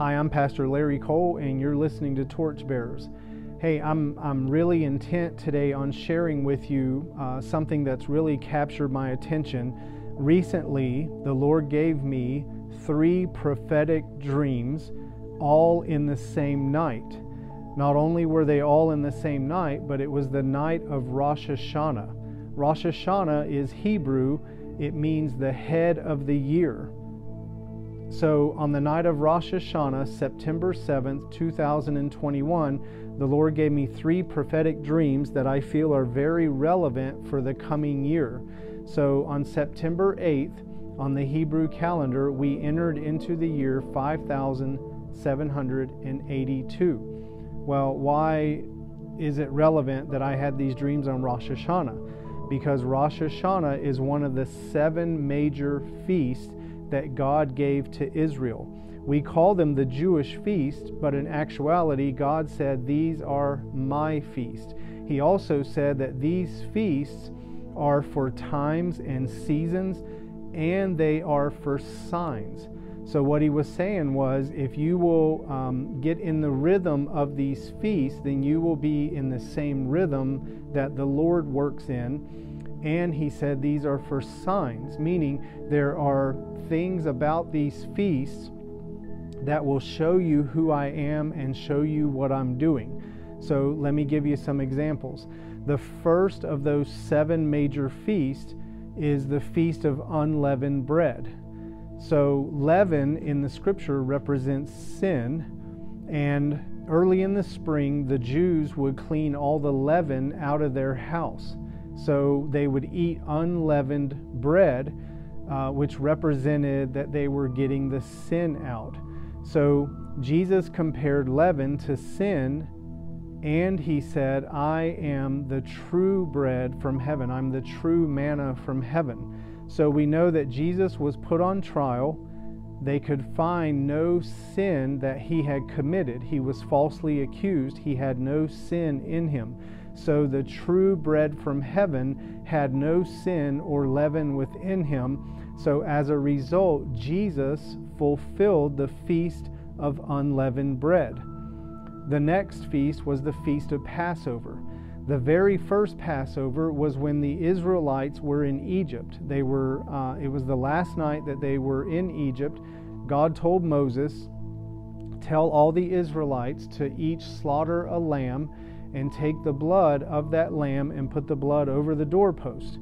Hi, I'm Pastor Larry Cole, and you're listening to Torchbearers. Hey, I'm, I'm really intent today on sharing with you uh, something that's really captured my attention. Recently, the Lord gave me three prophetic dreams, all in the same night. Not only were they all in the same night, but it was the night of Rosh Hashanah. Rosh Hashanah is Hebrew, it means the head of the year. So, on the night of Rosh Hashanah, September 7th, 2021, the Lord gave me three prophetic dreams that I feel are very relevant for the coming year. So, on September 8th, on the Hebrew calendar, we entered into the year 5782. Well, why is it relevant that I had these dreams on Rosh Hashanah? Because Rosh Hashanah is one of the seven major feasts that God gave to Israel. We call them the Jewish feast, but in actuality, God said, These are my feast. He also said that these feasts are for times and seasons, and they are for signs. So, what he was saying was, if you will um, get in the rhythm of these feasts, then you will be in the same rhythm that the Lord works in and he said these are for signs, meaning there are things about these feasts that will show you who I am and show you what I'm doing. So let me give you some examples. The first of those seven major feasts is the Feast of Unleavened Bread. So, leaven in the scripture represents sin, and early in the spring, the Jews would clean all the leaven out of their house. So they would eat unleavened bread, uh, which represented that they were getting the sin out. So Jesus compared leaven to sin, and he said, I am the true bread from heaven. I'm the true manna from heaven. So we know that Jesus was put on trial. They could find no sin that he had committed. He was falsely accused. He had no sin in him. So the true bread from heaven had no sin or leaven within him. So as a result, Jesus fulfilled the feast of unleavened bread. The next feast was the feast of Passover. The very first Passover was when the Israelites were in Egypt. They were uh, it was the last night that they were in Egypt. God told Moses, "Tell all the Israelites to each slaughter a lamb and take the blood of that lamb and put the blood over the doorpost.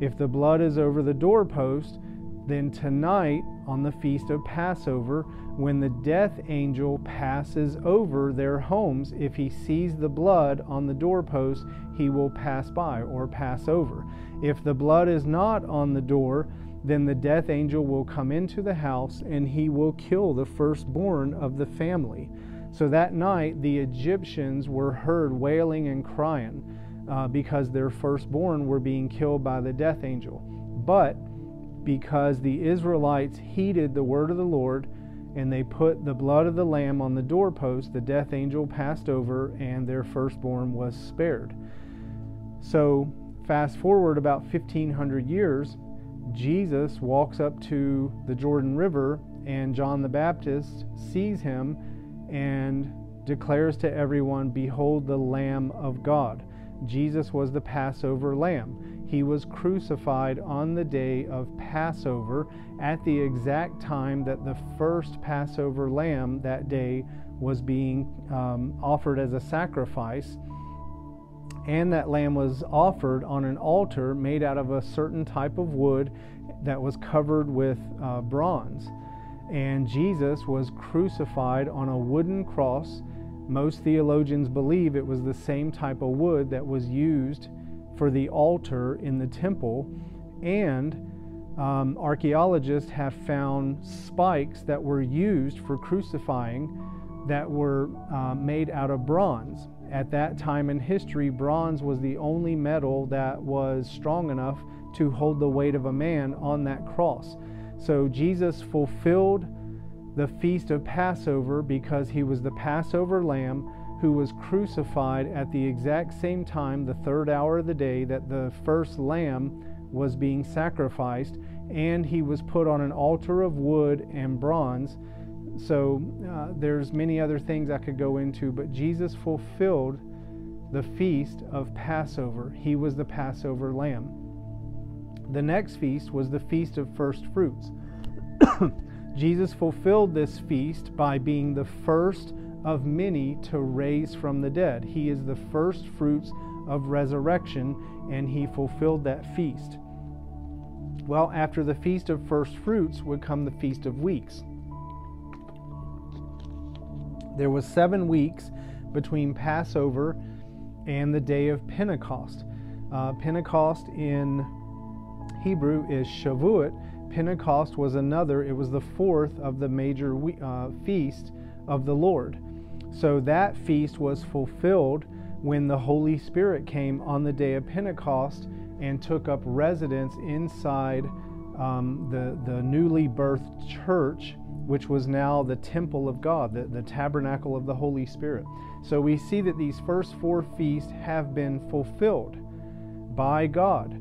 If the blood is over the doorpost, then tonight on the feast of Passover, when the death angel passes over their homes, if he sees the blood on the doorpost, he will pass by or pass over. If the blood is not on the door, then the death angel will come into the house and he will kill the firstborn of the family. So that night, the Egyptians were heard wailing and crying uh, because their firstborn were being killed by the death angel. But because the Israelites heeded the word of the Lord and they put the blood of the lamb on the doorpost, the death angel passed over and their firstborn was spared. So, fast forward about 1500 years, Jesus walks up to the Jordan River and John the Baptist sees him and declares to everyone, Behold the Lamb of God. Jesus was the Passover lamb. He was crucified on the day of Passover at the exact time that the first Passover lamb that day was being um, offered as a sacrifice. And that lamb was offered on an altar made out of a certain type of wood that was covered with uh, bronze and Jesus was crucified on a wooden cross. Most theologians believe it was the same type of wood that was used for the altar in the temple, and um, archaeologists have found spikes that were used for crucifying that were uh, made out of bronze. At that time in history, bronze was the only metal that was strong enough to hold the weight of a man on that cross. So Jesus fulfilled the feast of Passover because he was the Passover lamb who was crucified at the exact same time, the third hour of the day, that the first lamb was being sacrificed, and he was put on an altar of wood and bronze so uh, there's many other things I could go into, but Jesus fulfilled the feast of Passover. He was the Passover lamb. The next feast was the feast of first fruits. Jesus fulfilled this feast by being the first of many to raise from the dead. He is the first fruits of resurrection, and he fulfilled that feast. Well, after the feast of first fruits would come the feast of weeks. There was 7 weeks between Passover and the day of Pentecost. Uh, Pentecost in Hebrew is Shavuot. Pentecost was another, it was the fourth of the major uh, feast of the Lord. So that feast was fulfilled when the Holy Spirit came on the day of Pentecost and took up residence inside um, the, the newly birthed church, which was now the temple of God, the, the tabernacle of the Holy Spirit. So we see that these first four feasts have been fulfilled by God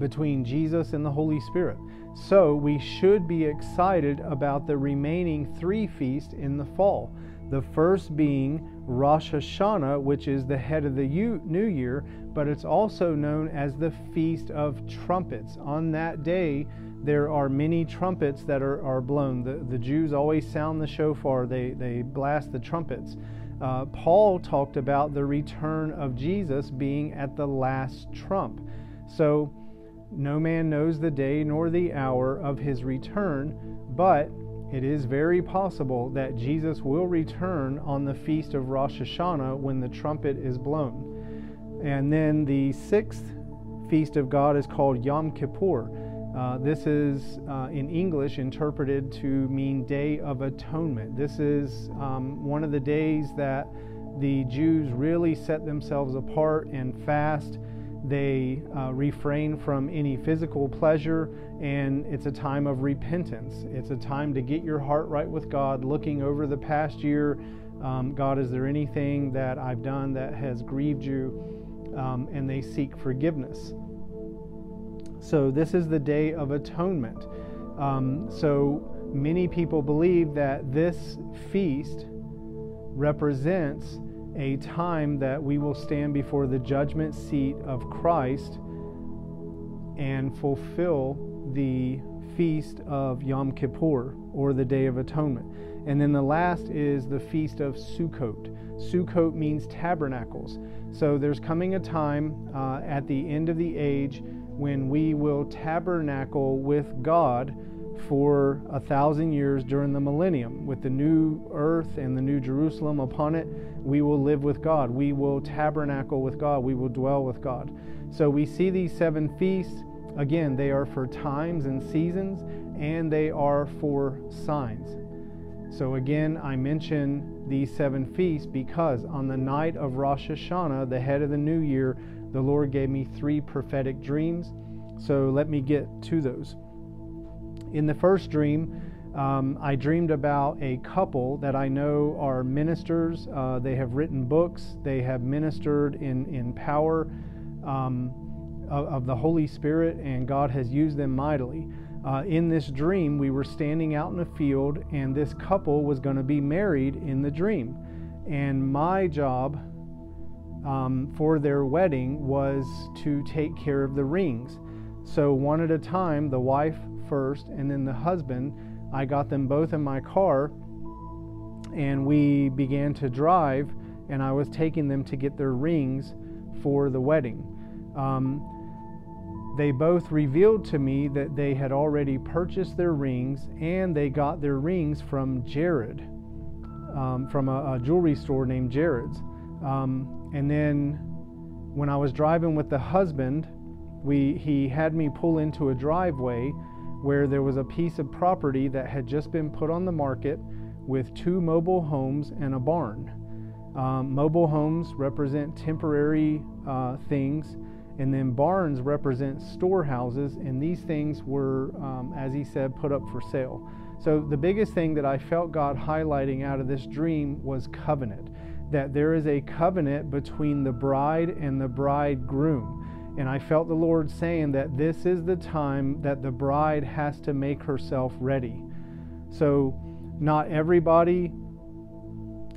between Jesus and the Holy Spirit. So we should be excited about the remaining three feasts in the fall. The first being Rosh Hashanah, which is the head of the new year, but it's also known as the Feast of Trumpets. On that day, there are many trumpets that are, are blown. The, the Jews always sound the shofar, they, they blast the trumpets. Uh, Paul talked about the return of Jesus being at the last trump. So, no man knows the day nor the hour of his return, but it is very possible that Jesus will return on the feast of Rosh Hashanah when the trumpet is blown. And then the sixth feast of God is called Yom Kippur. Uh, this is uh, in English interpreted to mean Day of Atonement. This is um, one of the days that the Jews really set themselves apart and fast they uh, refrain from any physical pleasure, and it's a time of repentance. It's a time to get your heart right with God, looking over the past year. Um, God, is there anything that I've done that has grieved you? Um, and they seek forgiveness. So, this is the Day of Atonement. Um, so, many people believe that this feast represents a time that we will stand before the judgment seat of Christ and fulfill the feast of Yom Kippur or the Day of Atonement. And then the last is the feast of Sukkot. Sukkot means tabernacles. So there's coming a time uh, at the end of the age when we will tabernacle with God for a thousand years during the millennium. With the new earth and the new Jerusalem upon it, we will live with God. We will tabernacle with God. We will dwell with God. So we see these seven feasts. Again, they are for times and seasons, and they are for signs. So again, I mention these seven feasts because on the night of Rosh Hashanah, the head of the new year, the Lord gave me three prophetic dreams. So let me get to those. In the first dream, um, I dreamed about a couple that I know are ministers. Uh, they have written books, they have ministered in, in power um, of, of, the Holy Spirit, and God has used them mightily. Uh, in this dream, we were standing out in a field, and this couple was going to be married in the dream. And my job um, for their wedding was to take care of the rings. So, one at a time, the wife first, and then the husband. I got them both in my car, and we began to drive, and I was taking them to get their rings for the wedding. Um, they both revealed to me that they had already purchased their rings and they got their rings from Jared, um, from a, a, jewelry store named Jared's. Um, and then when I was driving with the husband, we, he had me pull into a driveway where there was a piece of property that had just been put on the market with two mobile homes and a barn. Um, mobile homes represent temporary uh, things, and then barns represent storehouses, and these things were, um, as he said, put up for sale. So, the biggest thing that I felt God highlighting out of this dream was covenant that there is a covenant between the bride and the bridegroom. And I felt the Lord saying that this is the time that the bride has to make herself ready. So not everybody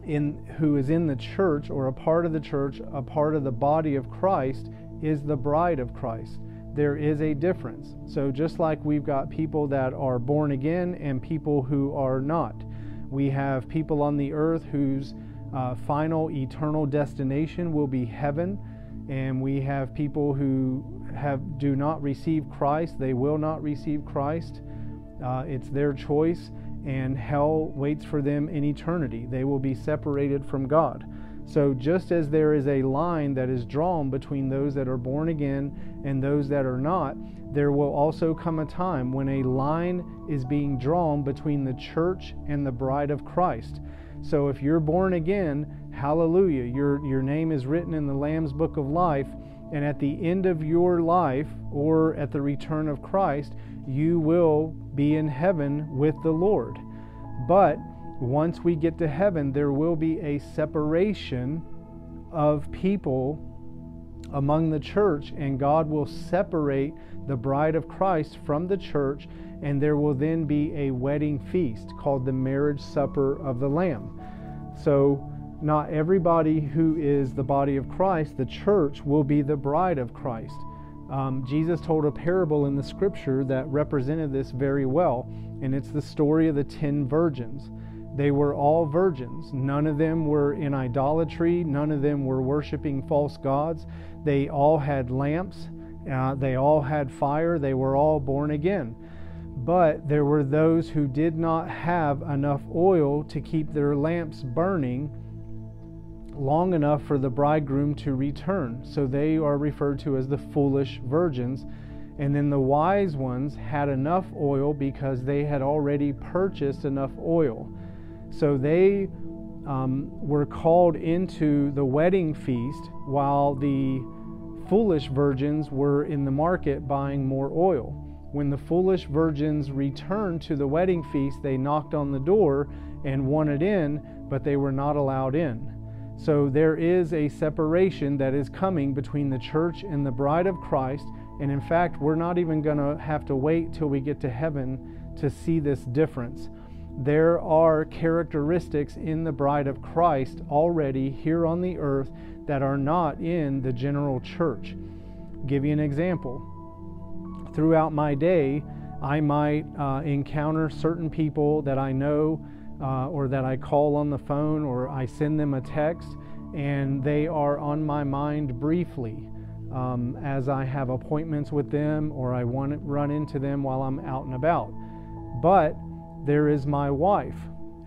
in who is in the church or a part of the church, a part of the body of Christ, is the bride of Christ. There is a difference. So, just like we've got people that are born again and people who are not, we have people on the earth whose uh, final eternal destination will be heaven, and we have people who have do not receive Christ. They will not receive Christ. Uh, it's their choice and hell waits for them in eternity. They will be separated from God. So, just as there is a line that is drawn between those that are born again and those that are not, there will also come a time when a line is being drawn between the church and the bride of Christ. So, if you're born again, hallelujah, your, your name is written in the Lamb's book of life, and at the end of your life or at the return of Christ, you will be in heaven with the Lord. But once we get to heaven, there will be a separation of people among the church, and God will separate the bride of Christ from the church, and there will then be a wedding feast called the marriage supper of the Lamb. So, not everybody who is the body of Christ, the church, will be the bride of Christ. Um, Jesus told a parable in the scripture that represented this very well, and it's the story of the ten virgins. They were all virgins. None of them were in idolatry, none of them were worshiping false gods. They all had lamps, uh, they all had fire, they were all born again. But there were those who did not have enough oil to keep their lamps burning long enough for the bridegroom to return. So they are referred to as the foolish virgins. And then the wise ones had enough oil because they had already purchased enough oil. So they um, were called into the wedding feast while the foolish virgins were in the market buying more oil. When the foolish virgins returned to the wedding feast, they knocked on the door and wanted in, but they were not allowed in. So there is a separation that is coming between the church and the bride of Christ. And in fact, we're not even going to have to wait till we get to heaven to see this difference. There are characteristics in the bride of Christ already here on the earth that are not in the general church. I'll give you an example. Throughout my day, I might uh, encounter certain people that I know uh, or that I call on the phone or I send them a text, and they are on my mind briefly um, as I have appointments with them or I want to run into them while I'm out and about. But there is my wife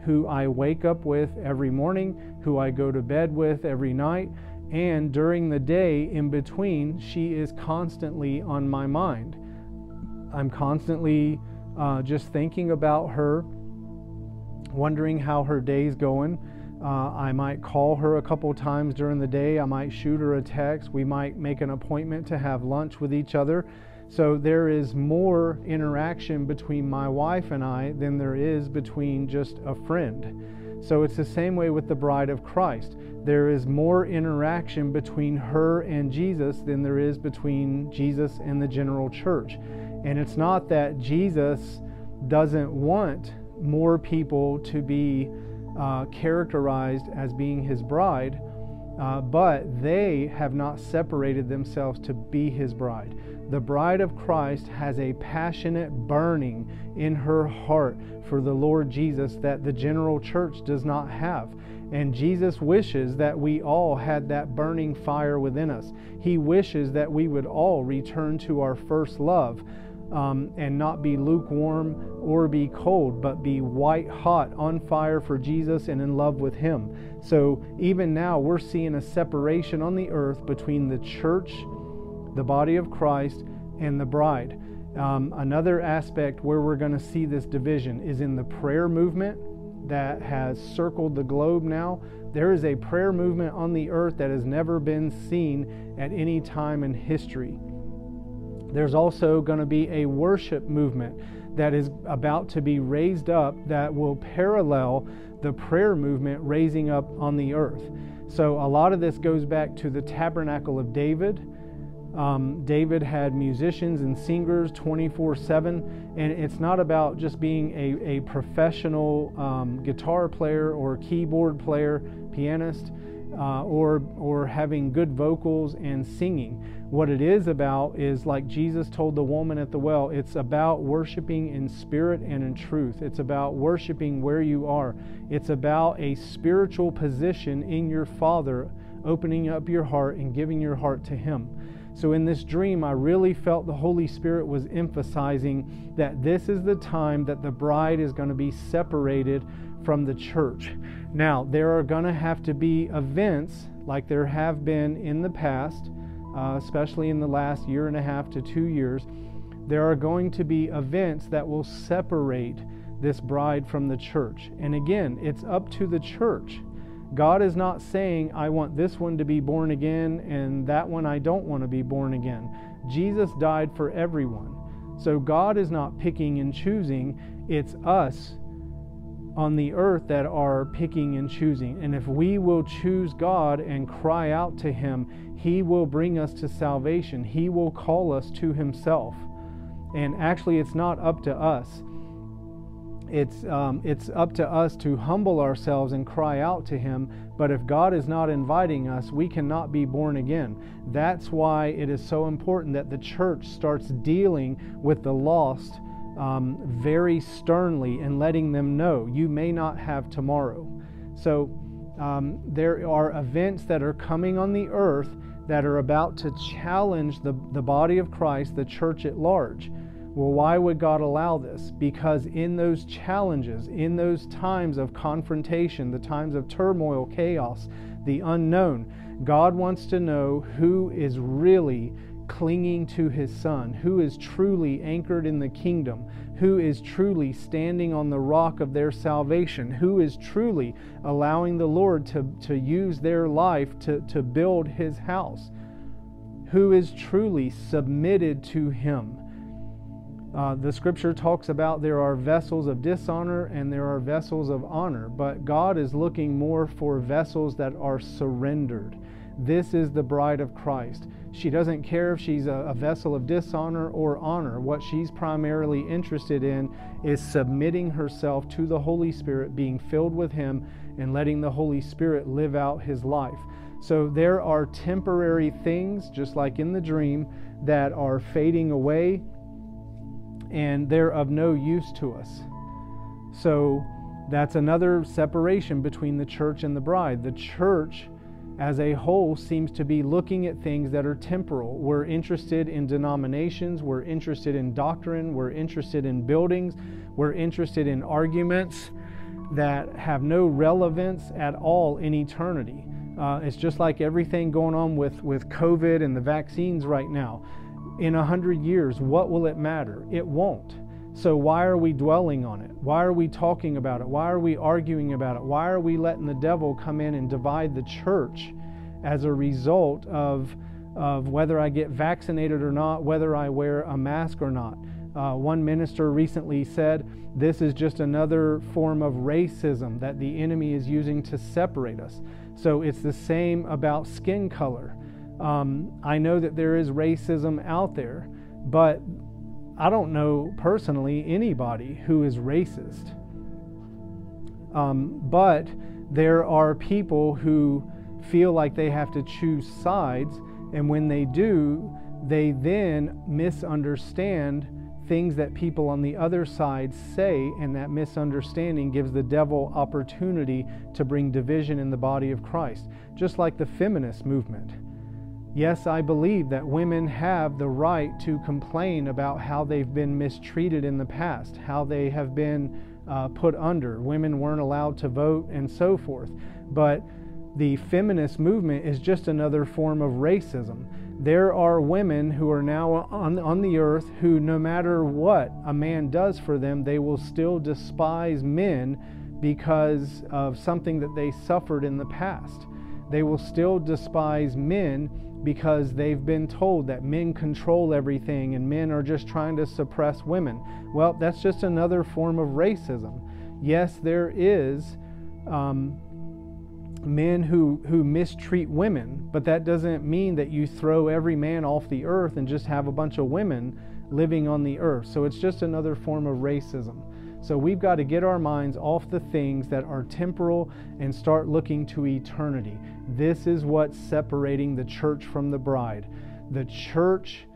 who I wake up with every morning, who I go to bed with every night, and during the day in between, she is constantly on my mind. I'm constantly uh, just thinking about her wondering how her day's going. Uh, I might call her a couple times during the day. I might shoot her a text. We might make an appointment to have lunch with each other. So there is more interaction between my wife and I than there is between just a friend. So it's the same way with the bride of Christ. There is more interaction between her and Jesus than there is between Jesus and the general church. And it's not that Jesus doesn't want more people to be uh, characterized as being his bride, uh, but they have not separated themselves to be his bride. The bride of Christ has a passionate burning in her heart for the Lord Jesus that the general church does not have. And Jesus wishes that we all had that burning fire within us. He wishes that we would all return to our first love um, and not be lukewarm or be cold, but be white hot, on fire for Jesus and in love with Him. So even now, we're seeing a separation on the earth between the church, the body of Christ, and the bride. Um, another aspect where we're going to see this division is in the prayer movement that has circled the globe now. There is a prayer movement on the earth that has never been seen at any time in history. There's also going to be a worship movement that is about to be raised up that will parallel the prayer movement raising up on the earth. So, a lot of this goes back to the tabernacle of David, Um, David had musicians and singers 24 7, and it's not about just being a, a professional um, guitar player or keyboard player, pianist, uh, or, or having good vocals and singing. What it is about is like Jesus told the woman at the well, it's about worshiping in spirit and in truth. It's about worshiping where you are. It's about a spiritual position in your Father, opening up your heart and giving your heart to Him. So, in this dream, I really felt the Holy Spirit was emphasizing that this is the time that the bride is going to be separated from the church. Now, there are going to have to be events like there have been in the past, uh, especially in the last year and a half to two years. There are going to be events that will separate this bride from the church. And again, it's up to the church. God is not saying, I want this one to be born again and that one I don't want to be born again. Jesus died for everyone. So God is not picking and choosing, it's us on the earth that are picking and choosing. And if we will choose God and cry out to Him, He will bring us to salvation. He will call us to Himself. And actually, it's not up to us. It's, um, it's up to us to humble ourselves and cry out to Him. But if God is not inviting us, we cannot be born again. That's why it is so important that the church starts dealing with the lost um, very sternly and letting them know you may not have tomorrow. So um, there are events that are coming on the earth that are about to challenge the, the body of Christ, the church at large. Well, why would God allow this? Because in those challenges, in those times of confrontation, the times of turmoil, chaos, the unknown, God wants to know who is really clinging to his Son, who is truly anchored in the kingdom, who is truly standing on the rock of their salvation, who is truly allowing the Lord to, to use their life to, to build his house, who is truly submitted to him. Uh, the scripture talks about there are vessels of dishonor and there are vessels of honor, but God is looking more for vessels that are surrendered. This is the bride of Christ. She doesn't care if she's a, vessel of dishonor or honor. What she's primarily interested in is submitting herself to the Holy Spirit, being filled with Him, and letting the Holy Spirit live out His life. So there are temporary things, just like in the dream, that are fading away and they're of no use to us. So that's another separation between the church and the bride. The church as a whole seems to be looking at things that are temporal. We're interested in denominations, we're interested in doctrine, we're interested in buildings, we're interested in arguments that have no relevance at all in eternity. Uh, it's just like everything going on with, with COVID and the vaccines right now in a hundred years, what will it matter? It won't. So, why are we dwelling on it? Why are we talking about it? Why are we arguing about it? Why are we letting the devil come in and divide the church as a result of, of whether I get vaccinated or not, whether I wear a mask or not? Uh, one minister recently said this is just another form of racism that the enemy is using to separate us. So, it's the same about skin color. Um, I know that there is racism out there, but I don't know personally anybody who is racist. Um, but there are people who feel like they have to choose sides, and when they do, they then misunderstand things that people on the other side say, and that misunderstanding gives the devil opportunity to bring division in the body of Christ, just like the feminist movement. Yes, I believe that women have the right to complain about how they've been mistreated in the past, how they have been uh, put under. Women weren't allowed to vote and so forth. But the feminist movement is just another form of racism. There are women who are now on, on the earth who, no matter what a man does for them, they will still despise men because of something that they suffered in the past. They will still despise men because they've been told that men control everything and men are just trying to suppress women. Well, that's just another form of racism. Yes, there is um, men who, who mistreat women, but that doesn't mean that you throw every man off the earth and just have a bunch of women living on the earth. So it's just another form of racism. So we've got to get our minds off the things that are temporal and start looking to eternity. This is what's separating the church from the bride. The church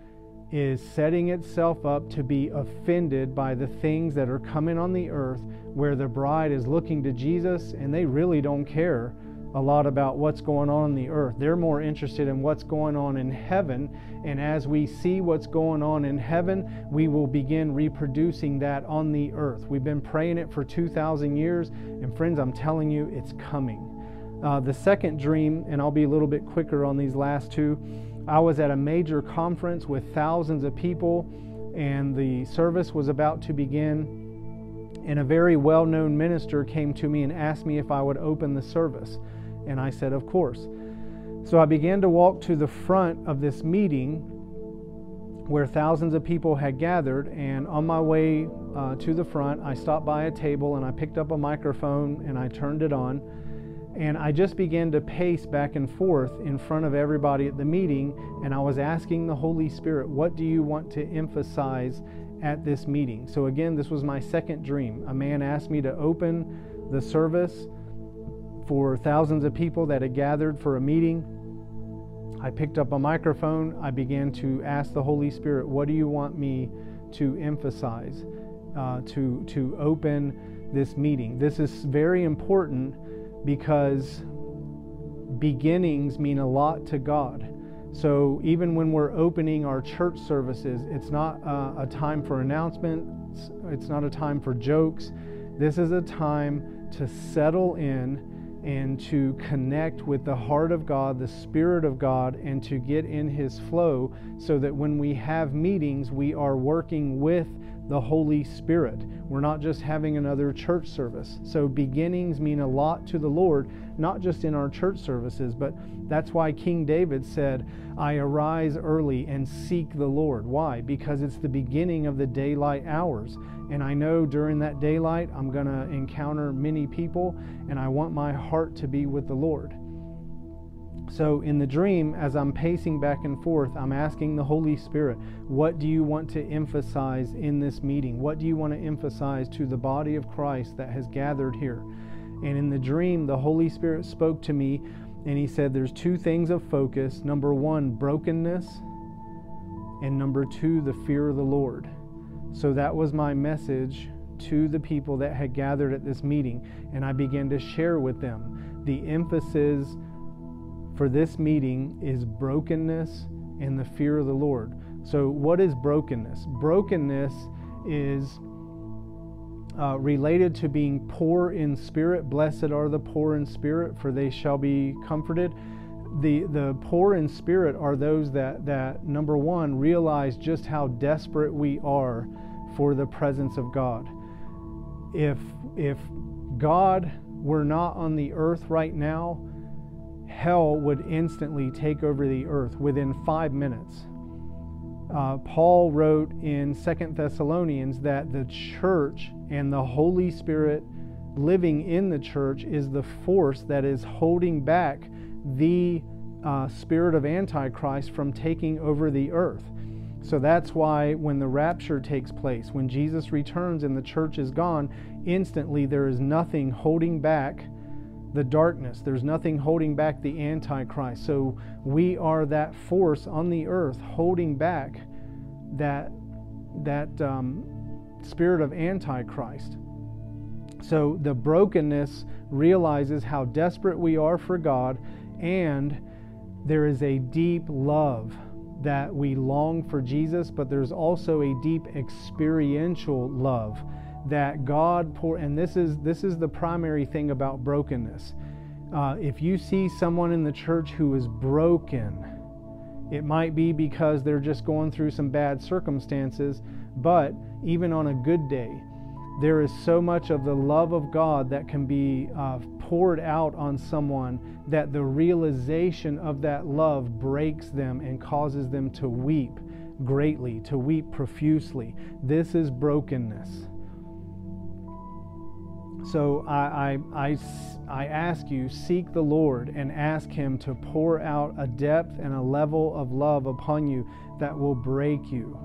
is setting itself up to be offended by the things that are coming on the earth where the bride is looking to Jesus and they really don't care a lot about what's going on in the earth. They're more interested in what's going on in heaven. And as we see what's going on in heaven, we will begin reproducing that on the earth. We've been praying it for 2,000 years. And friends, I'm telling you, it's coming. Uh, the second dream, and I'll be a little bit quicker on these last two, I was at a major conference with thousands of people, and the service was about to begin. And a very well known minister came to me and asked me if I would open the service. And I said, Of course. So I began to walk to the front of this meeting where thousands of people had gathered. And on my way uh, to the front, I stopped by a table and I picked up a microphone and I turned it on. And I just began to pace back and forth in front of everybody at the meeting. And I was asking the Holy Spirit, What do you want to emphasize at this meeting? So, again, this was my second dream. A man asked me to open the service for thousands of people that had gathered for a meeting. I picked up a microphone. I began to ask the Holy Spirit, What do you want me to emphasize uh, to, to open this meeting? This is very important because beginnings mean a lot to God. So even when we're opening our church services, it's not uh, a time for announcements, it's not a time for jokes. This is a time to settle in and to connect with the heart of God, the Spirit of God, and to get in His flow so that when we have meetings, we are working with the Holy Spirit. We're not just having another church service. So, beginnings mean a lot to the Lord, not just in our church services, but that's why King David said, I arise early and seek the Lord. Why? Because it's the beginning of the daylight hours. And I know during that daylight, I'm going to encounter many people, and I want my heart to be with the Lord. So, in the dream, as I'm pacing back and forth, I'm asking the Holy Spirit, What do you want to emphasize in this meeting? What do you want to emphasize to the body of Christ that has gathered here? And in the dream, the Holy Spirit spoke to me, and He said, There's two things of focus. Number one, brokenness, and number two, the fear of the Lord. So that was my message to the people that had gathered at this meeting, and I began to share with them. The emphasis for this meeting is brokenness and the fear of the Lord. So, what is brokenness? Brokenness is uh, related to being poor in spirit. Blessed are the poor in spirit, for they shall be comforted. The, the poor in spirit are those that, that, number one, realize just how desperate we are for the presence of God. If, if God were not on the earth right now, hell would instantly take over the earth within five minutes. Uh, Paul wrote in Second Thessalonians that the church and the Holy Spirit living in the church is the force that is holding back the uh, spirit of Antichrist from taking over the earth. So that's why when the rapture takes place, when Jesus returns and the church is gone, instantly there is nothing holding back the darkness. There's nothing holding back the Antichrist. So we are that force on the earth holding back that, that um, spirit of Antichrist. So the brokenness realizes how desperate we are for God, and there is a deep love that we long for Jesus, but there's also a deep experiential love that God pour and this is this is the primary thing about brokenness. Uh, if you see someone in the church who is broken, it might be because they're just going through some bad circumstances, but even on a good day, there is so much of the love of God that can be uh, poured out on someone that the realization of that love breaks them and causes them to weep greatly, to weep profusely. This is brokenness. So I, I, I, I ask you, seek the Lord and ask Him to pour out a depth and a level of love upon you that will break you.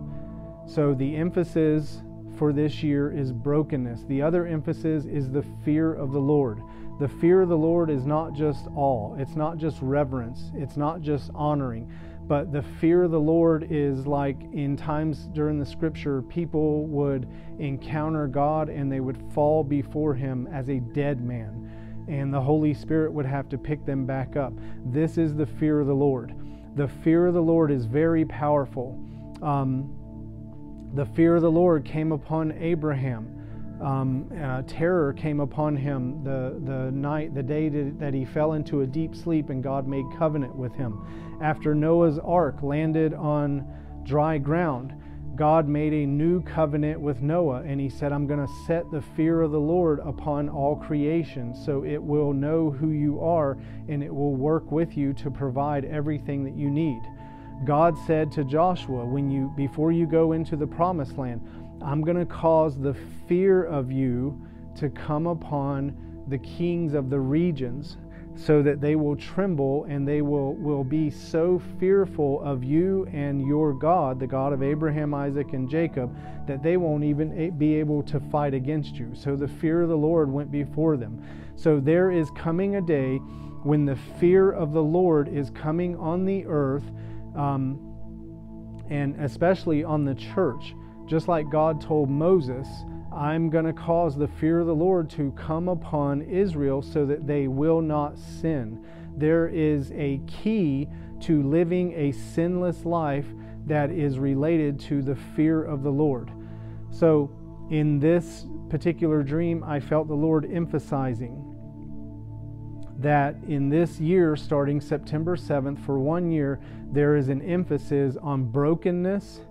So the emphasis for this year is brokenness. The other emphasis is the fear of the Lord. The fear of the Lord is not just all, it's not just reverence, it's not just honoring, but the fear of the Lord is like in times during the scripture, people would encounter God and they would fall before Him as a dead man, and the Holy Spirit would have to pick them back up. This is the fear of the Lord. The fear of the Lord is very powerful. Um, the fear of the Lord came upon Abraham um, uh, terror came upon him the, the night, the day that he fell into a deep sleep and God made covenant with him. After Noah's ark landed on dry ground, God made a new covenant with Noah and he said, I'm going to set the fear of the Lord upon all creation so it will know who you are and it will work with you to provide everything that you need. God said to Joshua, when you before you go into the promised land, I'm going to cause the fear of you to come upon the kings of the regions so that they will tremble and they will, will be so fearful of you and your God, the God of Abraham, Isaac, and Jacob, that they won't even be able to fight against you. So the fear of the Lord went before them. So there is coming a day when the fear of the Lord is coming on the earth, um, and especially on the church. Just like God told Moses, I'm going to cause the fear of the Lord to come upon Israel so that they will not sin. There is a key to living a sinless life that is related to the fear of the Lord. So, in this particular dream, I felt the Lord emphasizing that in this year, starting September 7th, for one year, there is an emphasis on brokenness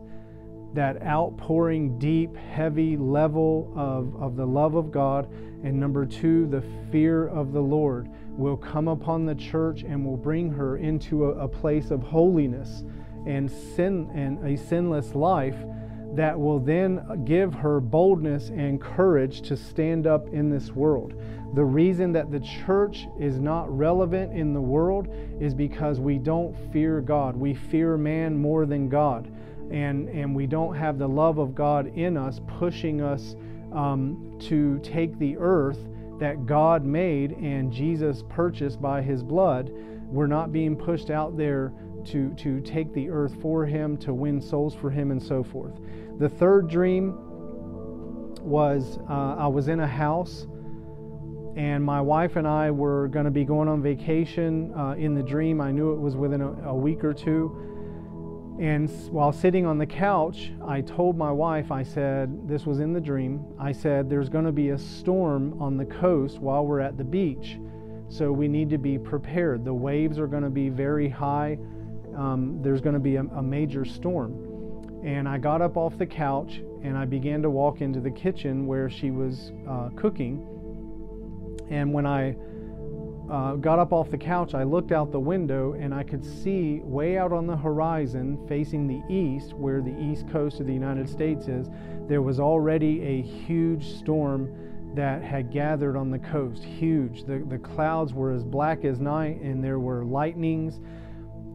that outpouring, deep, heavy level of, of the love of God. And number two, the fear of the Lord will come upon the church and will bring her into a, a place of holiness and sin and a sinless life that will then give her boldness and courage to stand up in this world. The reason that the church is not relevant in the world is because we don't fear God. We fear man more than God and, and we don't have the love of God in us pushing us um, to take the earth that God made and Jesus purchased by his blood, we're not being pushed out there to, to take the earth for him, to win souls for him, and so forth. The third dream was uh, I was in a house and my wife and I were going to be going on vacation. Uh, in the dream, I knew it was within a, a week or two. And while sitting on the couch, I told my wife, I said, this was in the dream, I said, there's going to be a storm on the coast while we're at the beach. So we need to be prepared. The waves are going to be very high. Um, there's going to be a, a major storm. And I got up off the couch and I began to walk into the kitchen where she was uh, cooking. And when I uh, got up off the couch, I looked out the window and I could see way out on the horizon, facing the east, where the east coast of the United States is, there was already a huge storm that had gathered on the coast. Huge. The, the clouds were as black as night and there were lightnings.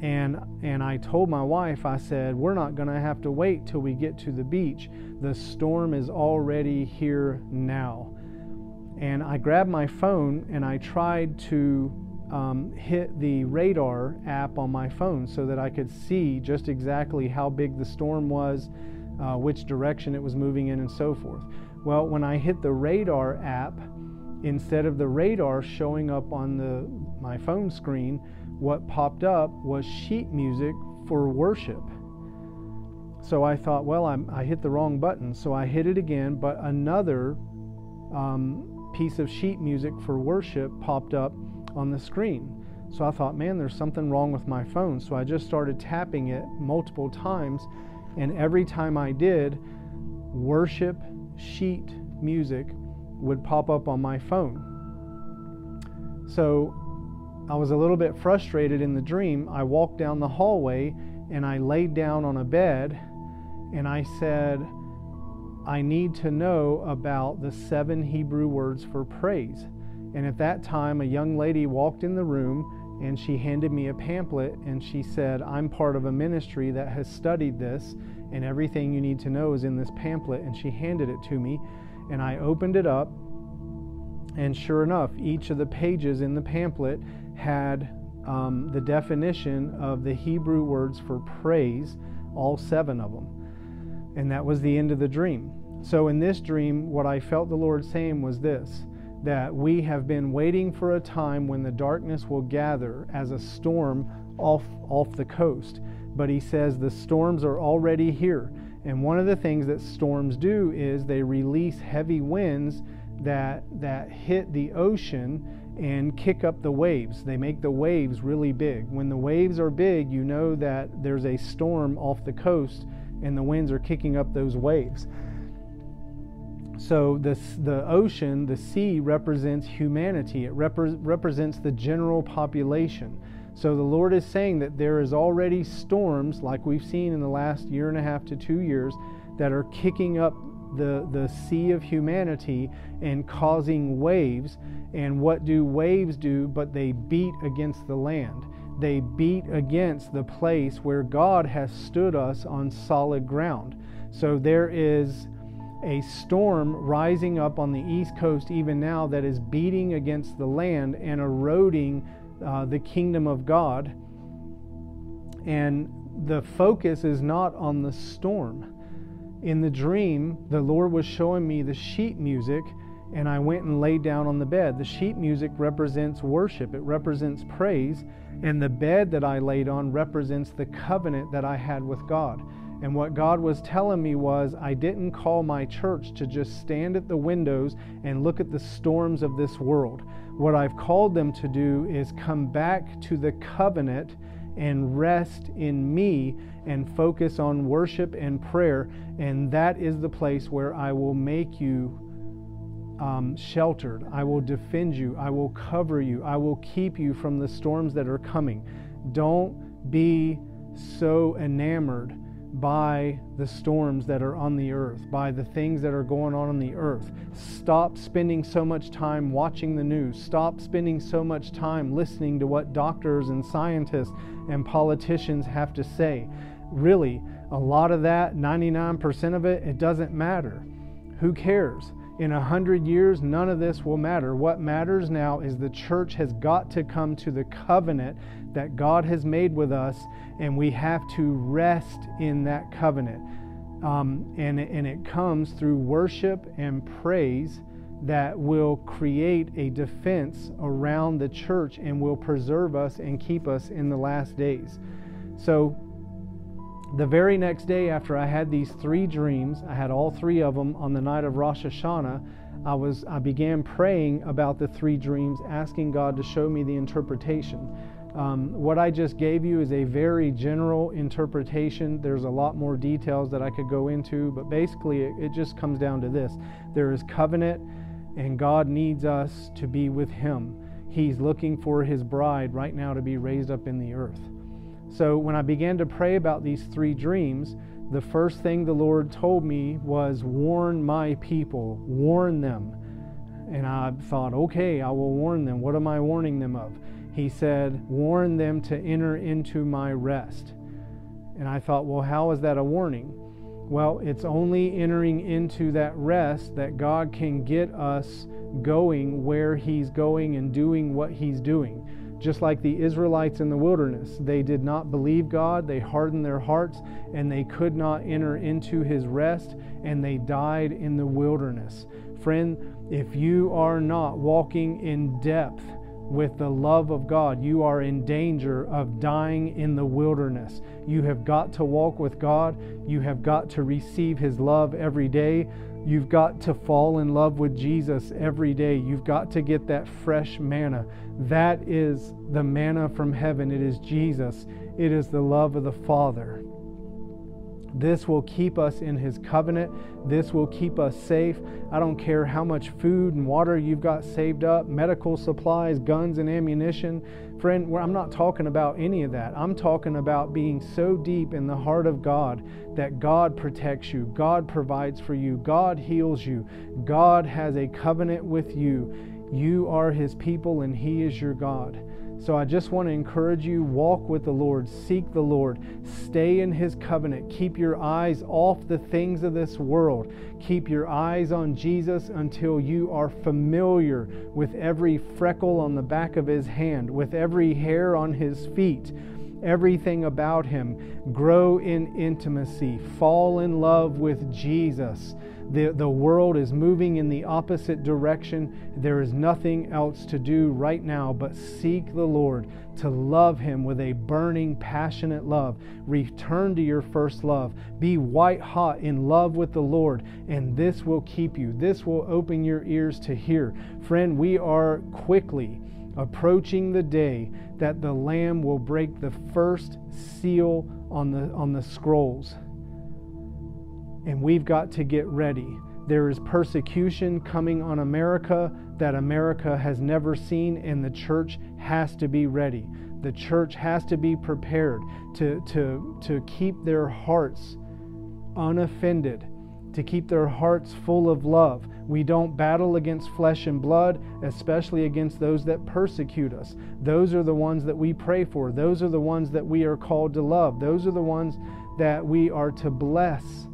And, and I told my wife, I said, we're not going to have to wait till we get to the beach. The storm is already here now and I grabbed my phone and I tried to um, hit the radar app on my phone so that I could see just exactly how big the storm was, uh, which direction it was moving in, and so forth. Well, when I hit the radar app, instead of the radar showing up on the my phone screen, what popped up was sheet music for worship. So I thought, well, I'm, i hit the wrong button. So I hit it again, but another um, piece of sheet music for worship popped up on the screen. So I thought, man, there's something wrong with my phone. So I just started tapping it multiple times. And every time I did, worship sheet music would pop up on my phone. So I was a little bit frustrated in the dream. I walked down the hallway and I laid down on a bed and I said, I need to know about the seven Hebrew words for praise. And at that time, a young lady walked in the room and she handed me a pamphlet and she said, I'm part of a ministry that has studied this, and everything you need to know is in this pamphlet. And she handed it to me, and I opened it up. And sure enough, each of the pages in the pamphlet had um, the definition of the Hebrew words for praise, all seven of them. And that was the end of the dream. So, in this dream, what I felt the Lord saying was this that we have been waiting for a time when the darkness will gather as a storm off, off the coast. But He says the storms are already here. And one of the things that storms do is they release heavy winds that, that hit the ocean and kick up the waves. They make the waves really big. When the waves are big, you know that there's a storm off the coast and the winds are kicking up those waves. So this, the ocean, the sea represents humanity. It repre- represents the general population. So the Lord is saying that there is already storms, like we've seen in the last year and a half to two years, that are kicking up the, the sea of humanity and causing waves. And what do waves do? But they beat against the land. They beat against the place where God has stood us on solid ground. So there is a storm rising up on the east coast even now that is beating against the land and eroding uh, the kingdom of God. And the focus is not on the storm. In the dream, the Lord was showing me the sheet music, and I went and laid down on the bed. The sheet music represents worship, it represents praise, and the bed that I laid on represents the covenant that I had with God. And what God was telling me was, I didn't call my church to just stand at the windows and look at the storms of this world. What I've called them to do is come back to the covenant and rest in me and focus on worship and prayer. And that is the place where I will make you um, sheltered. I will defend you. I will cover you. I will keep you from the storms that are coming. Don't be so enamored by the storms that are on the earth, by the things that are going on on the earth. Stop spending so much time watching the news. Stop spending so much time listening to what doctors and scientists and politicians have to say. Really, a lot of that, 99% of it, it doesn't matter. Who cares? In a hundred years, none of this will matter. What matters now is the church has got to come to the covenant that God has made with us, and we have to rest in that covenant. Um, and, and it comes through worship and praise that will create a defense around the church and will preserve us and keep us in the last days. So, the very next day after I had these three dreams, I had all three of them on the night of Rosh Hashanah. I was I began praying about the three dreams, asking God to show me the interpretation. Um, what I just gave you is a very general interpretation. There's a lot more details that I could go into, but basically it, it just comes down to this there is covenant, and God needs us to be with Him. He's looking for His bride right now to be raised up in the earth. So when I began to pray about these three dreams, the first thing the Lord told me was, Warn my people, warn them. And I thought, okay, I will warn them. What am I warning them of? he said, Warn them to enter into my rest. And I thought, well, how is that a warning? Well, it's only entering into that rest that God can get us going where He's going and doing what He's doing. Just like the Israelites in the wilderness, they did not believe God, they hardened their hearts, and they could not enter into His rest, and they died in the wilderness. Friend, if you are not walking in depth, with the love of God, you are in danger of dying in the wilderness. You have got to walk with God. You have got to receive His love every day. You've got to fall in love with Jesus every day. You've got to get that fresh manna. That is the manna from heaven. It is Jesus, it is the love of the Father. This will keep us in His covenant. This will keep us safe. I don't care how much food and water you've got saved up, medical supplies, guns and ammunition. Friend, I'm not talking about any of that. I'm talking about being so deep in the heart of God that God protects you, God provides for you, God heals you, God has a covenant with you. You are His people and He is your God. So I just want to encourage you walk with the Lord, seek the Lord, stay in His covenant, keep your eyes off the things of this world, keep your eyes on Jesus until you are familiar with every freckle on the back of His hand, with every hair on His feet everything about him. Grow in intimacy. Fall in love with Jesus. The, the world is moving in the opposite direction. There is nothing else to do right now but seek the Lord, to love Him with a burning, passionate love. Return to your first love. Be white hot in love with the Lord, and this will keep you. This will open your ears to hear. Friend, we are quickly approaching the day that the Lamb will break the first seal on the, on the scrolls and we've got to get ready. There is persecution coming on America that America has never seen, and the church has to be ready. The church has to be prepared to, to, to keep their hearts unoffended, to keep their hearts full of love. We don't battle against flesh and blood, especially against those that persecute us. Those are the ones that we pray for. Those are the ones that we are called to love. Those are the ones that we are to bless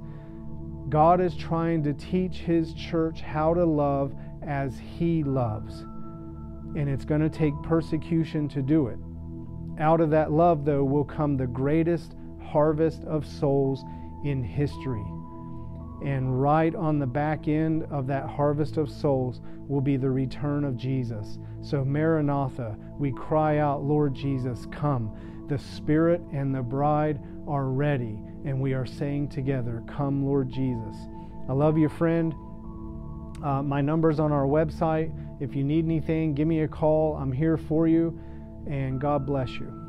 God is trying to teach His church how to love as He loves. And it's going to take persecution to do it. Out of that love, though, will come the greatest harvest of souls in history. And right on the back end of that harvest of souls will be the return of Jesus. So, Maranatha, we cry out, Lord Jesus, come. The Spirit and the bride are ready and we are saying together, Come, Lord Jesus. I love you, friend. Uh, my number's on our website. If you need anything, give me a call. I'm here for you, and God bless you.